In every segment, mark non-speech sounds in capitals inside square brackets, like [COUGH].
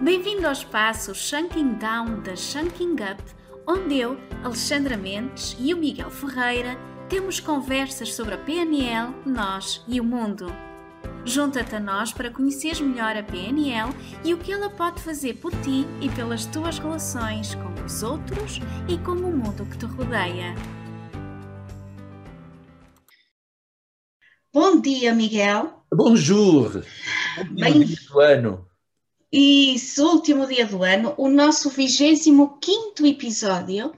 Bem-vindo ao espaço Shanking Down da Shanking Up, onde eu, Alexandra Mendes e o Miguel Ferreira temos conversas sobre a PNL, nós e o mundo. Junta-te a nós para conheceres melhor a PNL e o que ela pode fazer por ti e pelas tuas relações com os outros e com o mundo que te rodeia. Bom dia, Miguel. Bonjour. Último Isso, último dia do ano, o nosso 25 episódio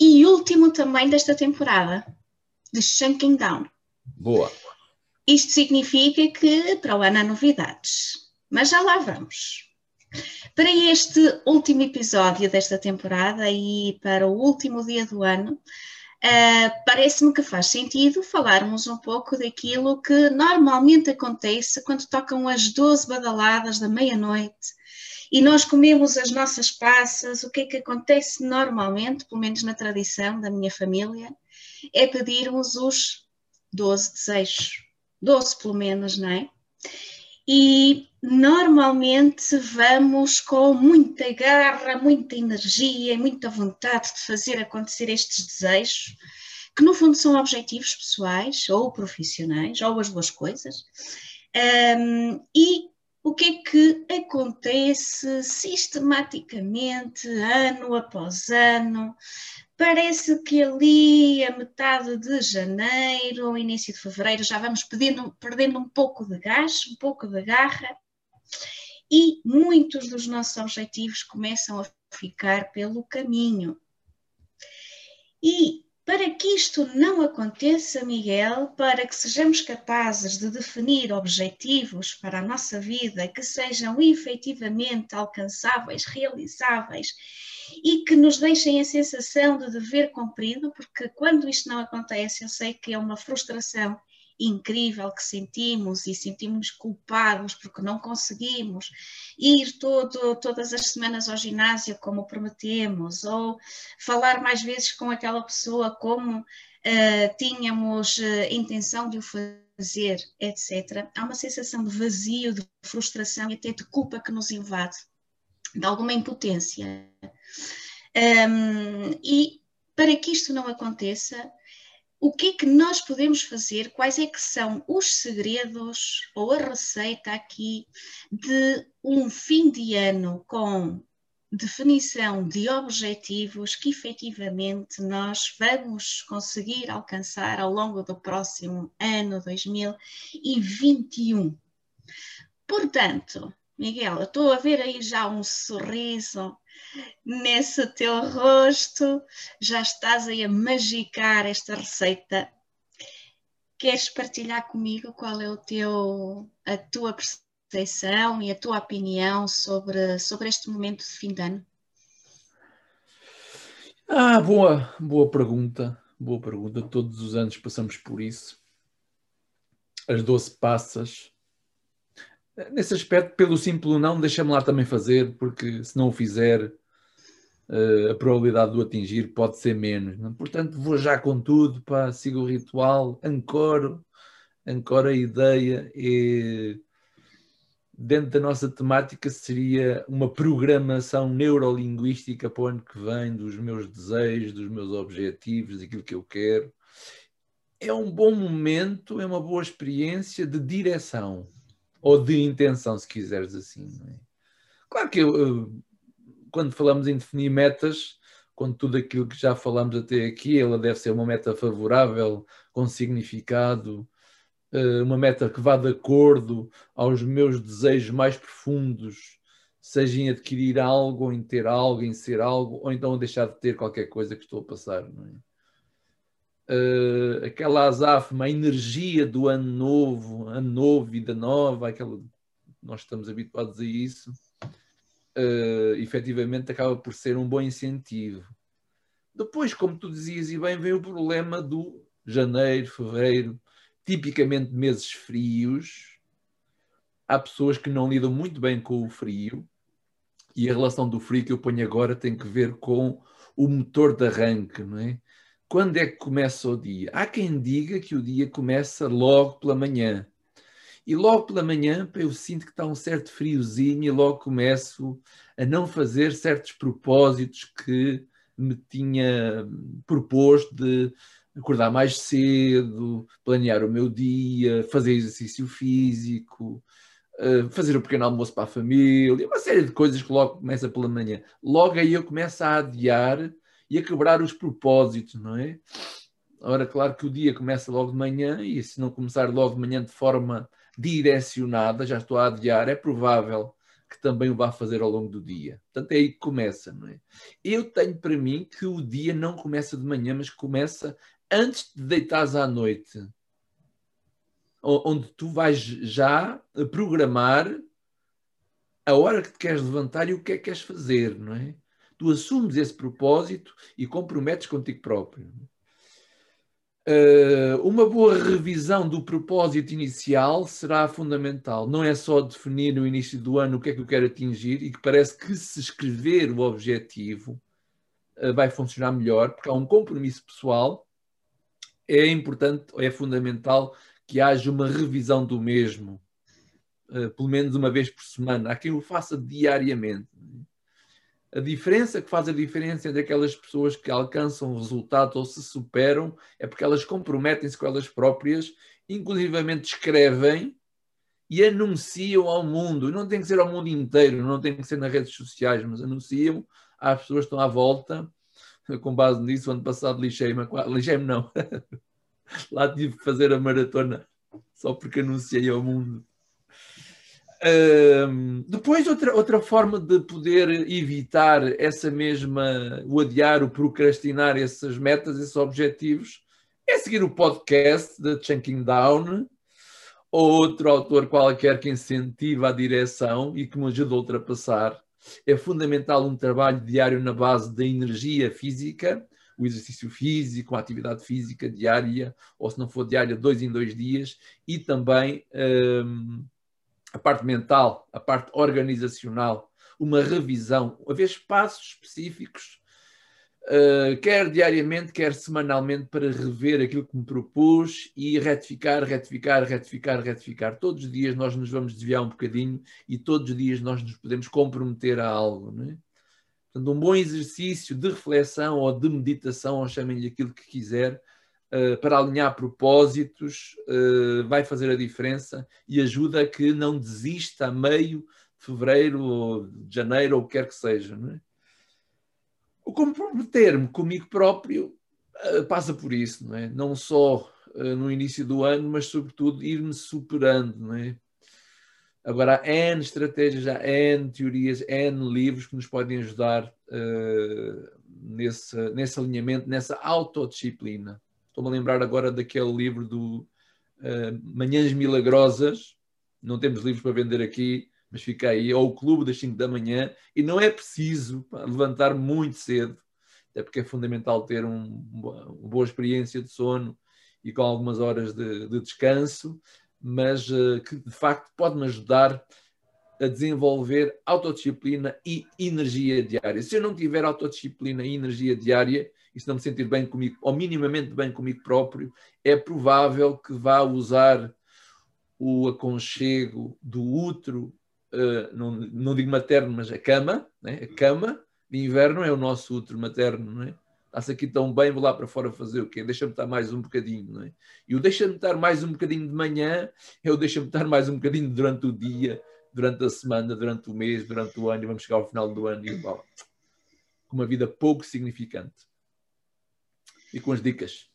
e último também desta temporada de Shanking Down. Boa. Isto significa que para o ano há novidades, mas já lá vamos. Para este último episódio desta temporada e para o último dia do ano, Uh, Parece-me que faz sentido falarmos um pouco daquilo que normalmente acontece quando tocam as 12 badaladas da meia-noite e nós comemos as nossas passas. O que é que acontece normalmente, pelo menos na tradição da minha família, é pedirmos os 12 desejos. 12 pelo menos, não é? E normalmente vamos com muita garra, muita energia, muita vontade de fazer acontecer estes desejos, que no fundo são objetivos pessoais ou profissionais, ou as duas coisas. Um, e o que é que acontece sistematicamente, ano após ano? Parece que ali a metade de janeiro, início de fevereiro, já vamos perdendo um pouco de gás, um pouco de garra, e muitos dos nossos objetivos começam a ficar pelo caminho. E para que isto não aconteça, Miguel, para que sejamos capazes de definir objetivos para a nossa vida que sejam efetivamente alcançáveis, realizáveis e que nos deixem a sensação de dever cumprido, porque quando isto não acontece, eu sei que é uma frustração incrível que sentimos e sentimos culpados porque não conseguimos ir todo, todas as semanas ao ginásio como prometemos, ou falar mais vezes com aquela pessoa como uh, tínhamos uh, intenção de o fazer, etc. Há uma sensação de vazio, de frustração e até de culpa que nos invade, de alguma impotência. Um, e para que isto não aconteça, o que é que nós podemos fazer, quais é que são os segredos ou a receita aqui de um fim de ano com definição de objetivos que efetivamente nós vamos conseguir alcançar ao longo do próximo ano 2021. Portanto, Miguel, eu estou a ver aí já um sorriso nesse teu rosto, já estás aí a magicar esta receita. Queres partilhar comigo qual é o teu, a tua percepção e a tua opinião sobre, sobre este momento de fim de ano? Ah, boa, boa pergunta, boa pergunta. Todos os anos passamos por isso. As 12 passas. Nesse aspecto, pelo simples não, deixa-me lá também fazer, porque se não o fizer, uh, a probabilidade de o atingir pode ser menos. Não? Portanto, vou já com tudo, pá, sigo o ritual, ancoro, ancoro a ideia e dentro da nossa temática seria uma programação neurolinguística para o ano que vem, dos meus desejos, dos meus objetivos, daquilo que eu quero. É um bom momento, é uma boa experiência de direção ou de intenção, se quiseres assim. É? Claro que eu, quando falamos em definir metas, com tudo aquilo que já falamos até aqui, ela deve ser uma meta favorável, com significado, eh, uma meta que vá de acordo aos meus desejos mais profundos, seja em adquirir algo, em ter algo, em ser algo, ou então deixar de ter qualquer coisa que estou a passar. Não é? Uh, aquela azáfama, a energia do ano novo, ano novo, vida nova, aquela, nós estamos habituados a isso, uh, efetivamente acaba por ser um bom incentivo. Depois, como tu dizias e bem, vem o problema do janeiro, fevereiro, tipicamente meses frios. Há pessoas que não lidam muito bem com o frio e a relação do frio que eu ponho agora tem que ver com o motor de arranque, não é? Quando é que começa o dia? Há quem diga que o dia começa logo pela manhã E logo pela manhã eu sinto que está um certo friozinho e logo começo a não fazer certos propósitos que me tinha proposto de acordar mais cedo, planear o meu dia, fazer exercício físico, eh, fazer o um pequeno almoço para a família, uma série de coisas que logo começa pela manhã. Logo aí eu começo a adiar e a quebrar os propósitos, não é? Ora, claro que o dia começa logo de manhã e se não começar logo de manhã de forma direcionada, já estou a adiar, é provável que também o vá fazer ao longo do dia. Portanto, é aí que começa, não é? Eu tenho para mim que o dia não começa de manhã, mas começa antes de deitares à noite, onde tu vais já programar a hora que te queres levantar e o que é que queres fazer, não é? Tu assumes esse propósito e comprometes contigo próprio. Uh, uma boa revisão do propósito inicial será fundamental. Não é só definir no início do ano o que é que eu quero atingir e que parece que se escrever o objetivo uh, vai funcionar melhor, porque há um compromisso pessoal. É importante, é fundamental que haja uma revisão do mesmo, uh, pelo menos uma vez por semana. Há quem o faça diariamente. A diferença que faz a diferença entre aquelas pessoas que alcançam resultados ou se superam é porque elas comprometem-se com elas próprias, inclusivamente escrevem e anunciam ao mundo. Não tem que ser ao mundo inteiro, não tem que ser nas redes sociais, mas anunciam às pessoas que estão à volta. Com base nisso, ano passado lixei-me, lixei-me não. [LAUGHS] Lá tive que fazer a maratona só porque anunciei ao mundo depois, outra, outra forma de poder evitar essa mesma, o adiar, o procrastinar essas metas, esses objetivos, é seguir o podcast de Chunking Down, ou outro autor qualquer que incentiva a direção e que me ajuda a ultrapassar. É fundamental um trabalho diário na base da energia física, o exercício físico, a atividade física diária, ou se não for diária, dois em dois dias, e também um, a parte mental, a parte organizacional, uma revisão, haver espaços específicos, uh, quer diariamente, quer semanalmente, para rever aquilo que me propus e retificar, retificar, retificar, retificar. Todos os dias nós nos vamos desviar um bocadinho e todos os dias nós nos podemos comprometer a algo. Não é? Portanto, um bom exercício de reflexão ou de meditação, ou chamem-lhe aquilo que quiser, para alinhar propósitos, uh, vai fazer a diferença e ajuda a que não desista a meio de fevereiro ou de janeiro ou o que quer que seja. Não é? O comprometer-me comigo próprio uh, passa por isso, não é? Não só no início do ano, mas sobretudo ir-me superando, não é? Agora, há N estratégias, há N teorias, N livros que nos podem ajudar uh, nesse, nesse alinhamento, nessa autodisciplina. Estou-me a lembrar agora daquele livro do uh, Manhãs Milagrosas. Não temos livros para vender aqui, mas fica aí. Ou o Clube das 5 da manhã. E não é preciso levantar muito cedo, até porque é fundamental ter um, uma boa experiência de sono e com algumas horas de, de descanso, mas uh, que de facto pode-me ajudar a desenvolver autodisciplina e energia diária. Se eu não tiver autodisciplina e energia diária, e se não me sentir bem comigo, ou minimamente bem comigo próprio, é provável que vá usar o aconchego do útero, uh, não, não digo materno, mas a cama, né? a cama de inverno é o nosso útero materno, não é? Está-se aqui tão bem, vou lá para fora fazer o quê? Deixa-me estar mais um bocadinho, não é? E o deixa-me estar mais um bocadinho de manhã, é o deixa-me estar mais um bocadinho durante o dia, durante a semana, durante o mês, durante o ano, e vamos chegar ao final do ano e com uma vida pouco significante e com as dicas.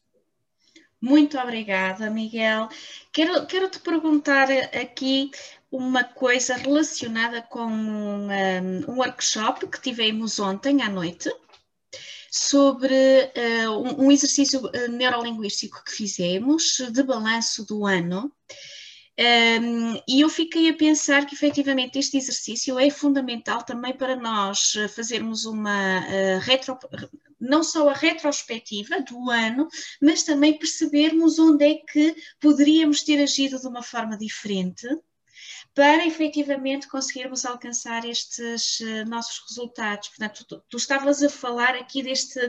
Muito obrigada, Miguel. Quero, quero te perguntar aqui uma coisa relacionada com um, um workshop que tivemos ontem à noite sobre uh, um exercício uh, neurolinguístico que fizemos de balanço do ano. Um, e eu fiquei a pensar que efetivamente este exercício é fundamental também para nós fazermos uma uh, retro, não só a retrospectiva do ano, mas também percebermos onde é que poderíamos ter agido de uma forma diferente para efetivamente conseguirmos alcançar estes uh, nossos resultados. Portanto, tu, tu, estavas a falar aqui deste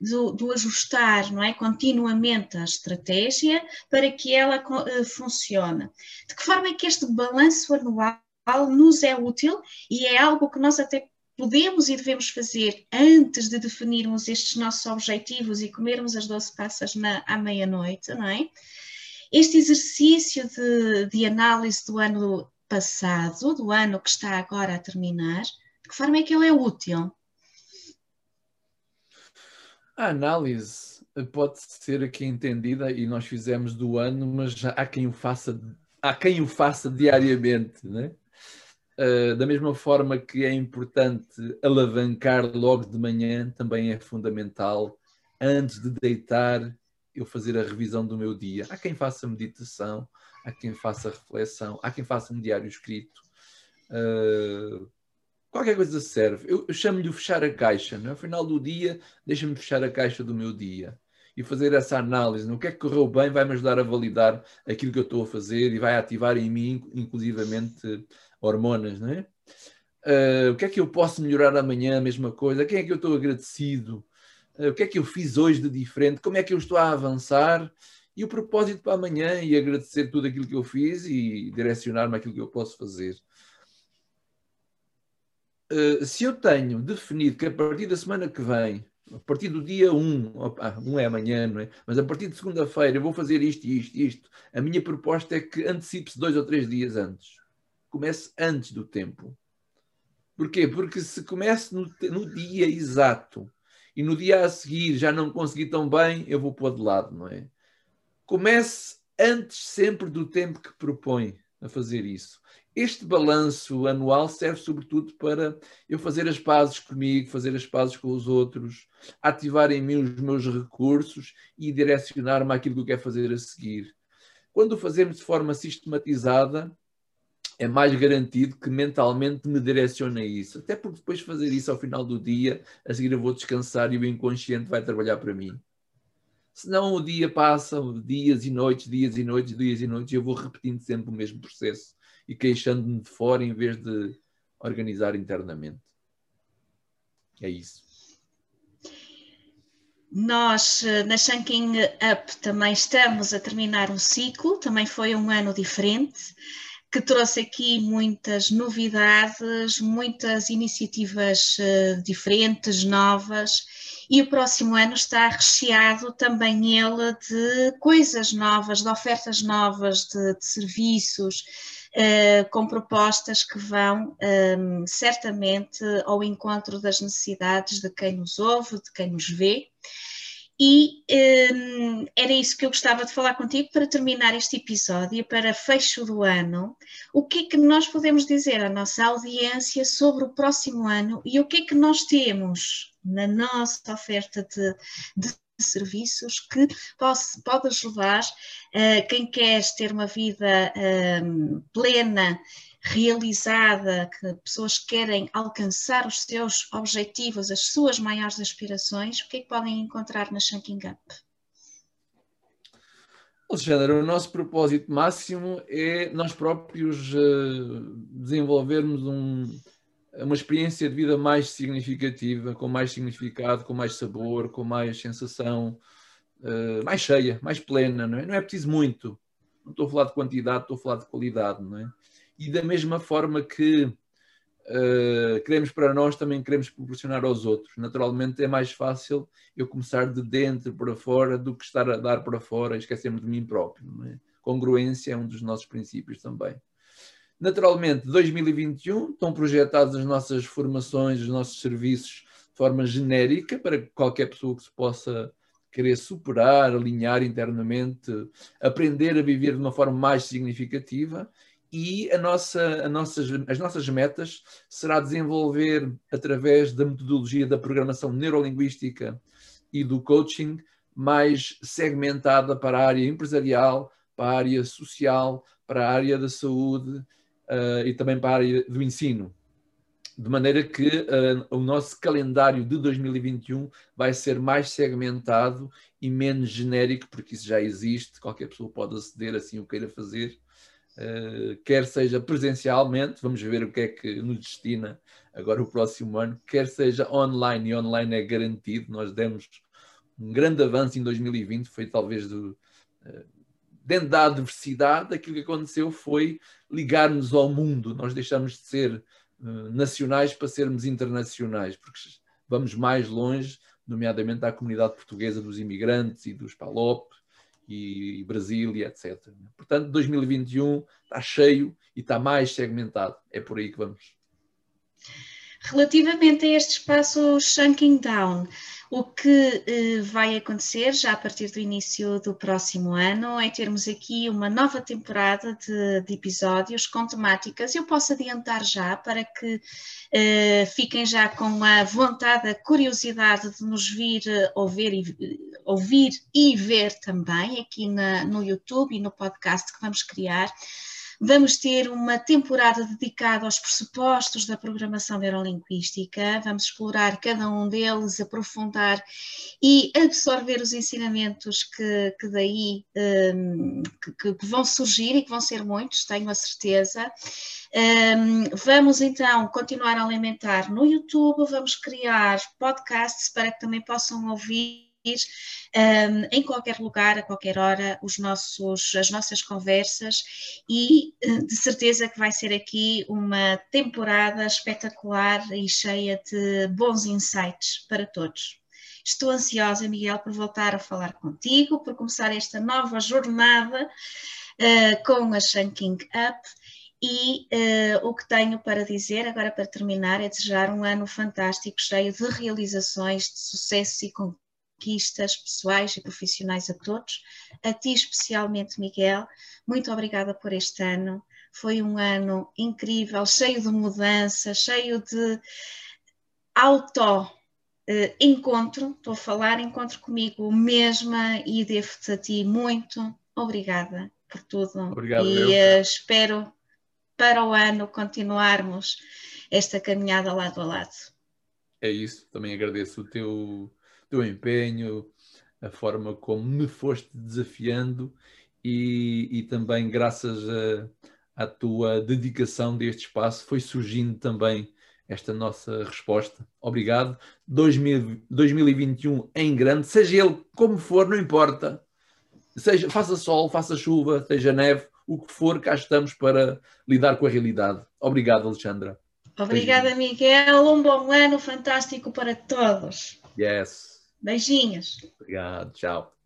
do, do, ajustar, não é, continuamente a estratégia para que ela uh, funcione. De que forma é que este balanço anual nos é útil e é algo que nós até podemos e devemos fazer antes de definirmos estes nossos objetivos e comermos as 12 passas na, à meia-noite, não é? Este exercício de, de análise do ano passado, do ano que está agora a terminar, de que forma é que ele é útil? A análise pode ser aqui entendida e nós fizemos do ano, mas há quem o faça, há quem o faça diariamente, né? Uh, da mesma forma que é importante alavancar logo de manhã, também é fundamental, antes de deitar, eu fazer a revisão do meu dia. Há quem faça meditação, há quem faça reflexão, há quem faça um diário escrito. Uh, qualquer coisa serve. Eu, eu chamo-lhe fechar a caixa. No é? final do dia, deixa-me fechar a caixa do meu dia e fazer essa análise. No que é que correu bem, vai-me ajudar a validar aquilo que eu estou a fazer e vai ativar em mim, inclusivamente, hormonas, não é? Uh, o que é que eu posso melhorar amanhã? A mesma coisa. A quem é que eu estou agradecido? Uh, o que é que eu fiz hoje de diferente? Como é que eu estou a avançar? E o propósito para amanhã e agradecer tudo aquilo que eu fiz e direcionar-me aquilo que eu posso fazer. Uh, se eu tenho definido que a partir da semana que vem, a partir do dia 1, opa, um é amanhã, não é? Mas a partir de segunda-feira eu vou fazer isto, isto, isto. A minha proposta é que antecipe-se dois ou três dias antes comece antes do tempo. Porquê? Porque se comece no, no, dia exato e no dia a seguir já não consegui tão bem, eu vou pôr de lado, não é? Comece antes sempre do tempo que propõe a fazer isso. Este balanço anual serve sobretudo para eu fazer as pazes comigo, fazer as pazes com os outros, ativar em mim os meus recursos e direcionar-me àquilo que eu quero fazer a seguir. Quando o fazemos de forma sistematizada, é mais garantido que mentalmente me direcione a isso. Até porque depois de fazer isso ao final do dia, a seguir eu vou descansar e o inconsciente vai trabalhar para mim. Senão o dia passa, dias e noites, dias e noites, dias e noites, e eu vou repetindo sempre o mesmo processo e queixando-me de fora em vez de organizar internamente. É isso. Nós eh, na Shanking Up também estamos a terminar um ciclo, também foi um ano diferente que trouxe aqui muitas novidades, muitas iniciativas uh, diferentes, novas, e o próximo ano está recheado também ele de coisas novas, de ofertas novas, de, de serviços, uh, com propostas que vão ehm, certamente ao encontro das necessidades de quem nos ouve, de quem nos vê. E um, era isso que eu gostava de falar contigo para terminar este episódio, para fecho do ano. O que é que nós podemos dizer à nossa audiência sobre o próximo ano e o que é que nós temos na nossa oferta de, de serviços que posso, pode ajudar uh, quem quer ter uma vida um, plena realizada, que pessoas querem alcançar os seus objetivos, as suas maiores aspirações, o que é que podem encontrar na Shanking Up? Alexandre, o nosso propósito máximo é nós próprios uh, desenvolvermos um, uma experiência de vida mais significativa, com mais significado, com mais sabor, com mais sensação, uh, mais cheia, mais plena, não é? Não é preciso muito. Não estou a falar de quantidade, estou a falar de qualidade, não é? E da mesma forma que uh, queremos para nós, também queremos proporcionar aos outros. Naturalmente é mais fácil eu começar de dentro para fora do que estar a dar para fora e esquecermos de mim próprio. É? Congruência é um dos nossos princípios também. Naturalmente, 2021 estão projetadas as nossas formações, os nossos serviços de forma genérica para qualquer pessoa que se possa querer superar, alinhar internamente, aprender a viver de uma forma mais significativa e a nossa, a nossas, as nossas metas será desenvolver, através da metodologia da programação neurolinguística e do coaching, mais segmentada para a área empresarial, para a área social, para a área da saúde uh, e também para a área do ensino. De maneira que uh, o nosso calendário de 2021 vai ser mais segmentado e menos genérico, porque isso já existe, qualquer pessoa pode aceder assim o queira fazer quer seja presencialmente, vamos ver o que é que nos destina agora o próximo ano, quer seja online, e online é garantido, nós demos um grande avanço em 2020, foi talvez do, uh, dentro da adversidade, aquilo que aconteceu foi ligar-nos ao mundo, nós deixamos de ser uh, nacionais para sermos internacionais, porque vamos mais longe, nomeadamente à comunidade portuguesa dos imigrantes e dos PALOP, e Brasília, etc. Portanto, 2021 está cheio e está mais segmentado. É por aí que vamos. Relativamente a este espaço Shunking Down, o que eh, vai acontecer já a partir do início do próximo ano é termos aqui uma nova temporada de, de episódios com temáticas. Eu posso adiantar já para que eh, fiquem já com a vontade, a curiosidade de nos vir eh, ouvir e, ouvir e ver também aqui na, no YouTube e no podcast que vamos criar. Vamos ter uma temporada dedicada aos pressupostos da programação neurolinguística, vamos explorar cada um deles, aprofundar e absorver os ensinamentos que, que daí um, que, que, vão surgir e que vão ser muitos, tenho a certeza. Um, vamos então continuar a alimentar no YouTube, vamos criar podcasts para que também possam ouvir um, em qualquer lugar, a qualquer hora, os nossos, as nossas conversas e eh, de certeza que vai ser aqui uma temporada espetacular e cheia de bons insights para todos. Estou ansiosa, Miguel, por voltar a falar contigo, por começar esta nova jornada uh, com a Shanking Up. E uh, o que tenho para dizer, agora para terminar, é desejar um ano fantástico, cheio de realizações, de sucessos e conquistas pessoais e profissionais a todos. A ti especialmente, Miguel, muito obrigada por este ano. Foi um ano incrível, cheio de mudança, cheio de auto eh, encontro, estou a falar, encontro comigo mesma e devo-te a ti muito. Obrigada por tudo. Obrigado, e uh, espero para o ano continuarmos esta caminhada lado a lado. É isso, também agradeço o teu teu empenho, a forma como me foste desafiando e, e também graças à tua dedicação deste espaço foi surgindo também esta nossa resposta. Obrigado. 2000, 2021 em grande, seja ele como for, não importa. Seja, faça sol, faça chuva, seja neve, o que for, cá estamos para lidar com a realidade. Obrigado, Alexandra. Obrigada, Miguel. Um bom ano fantástico para todos. Yes. Beijinhos. Obrigado, tchau.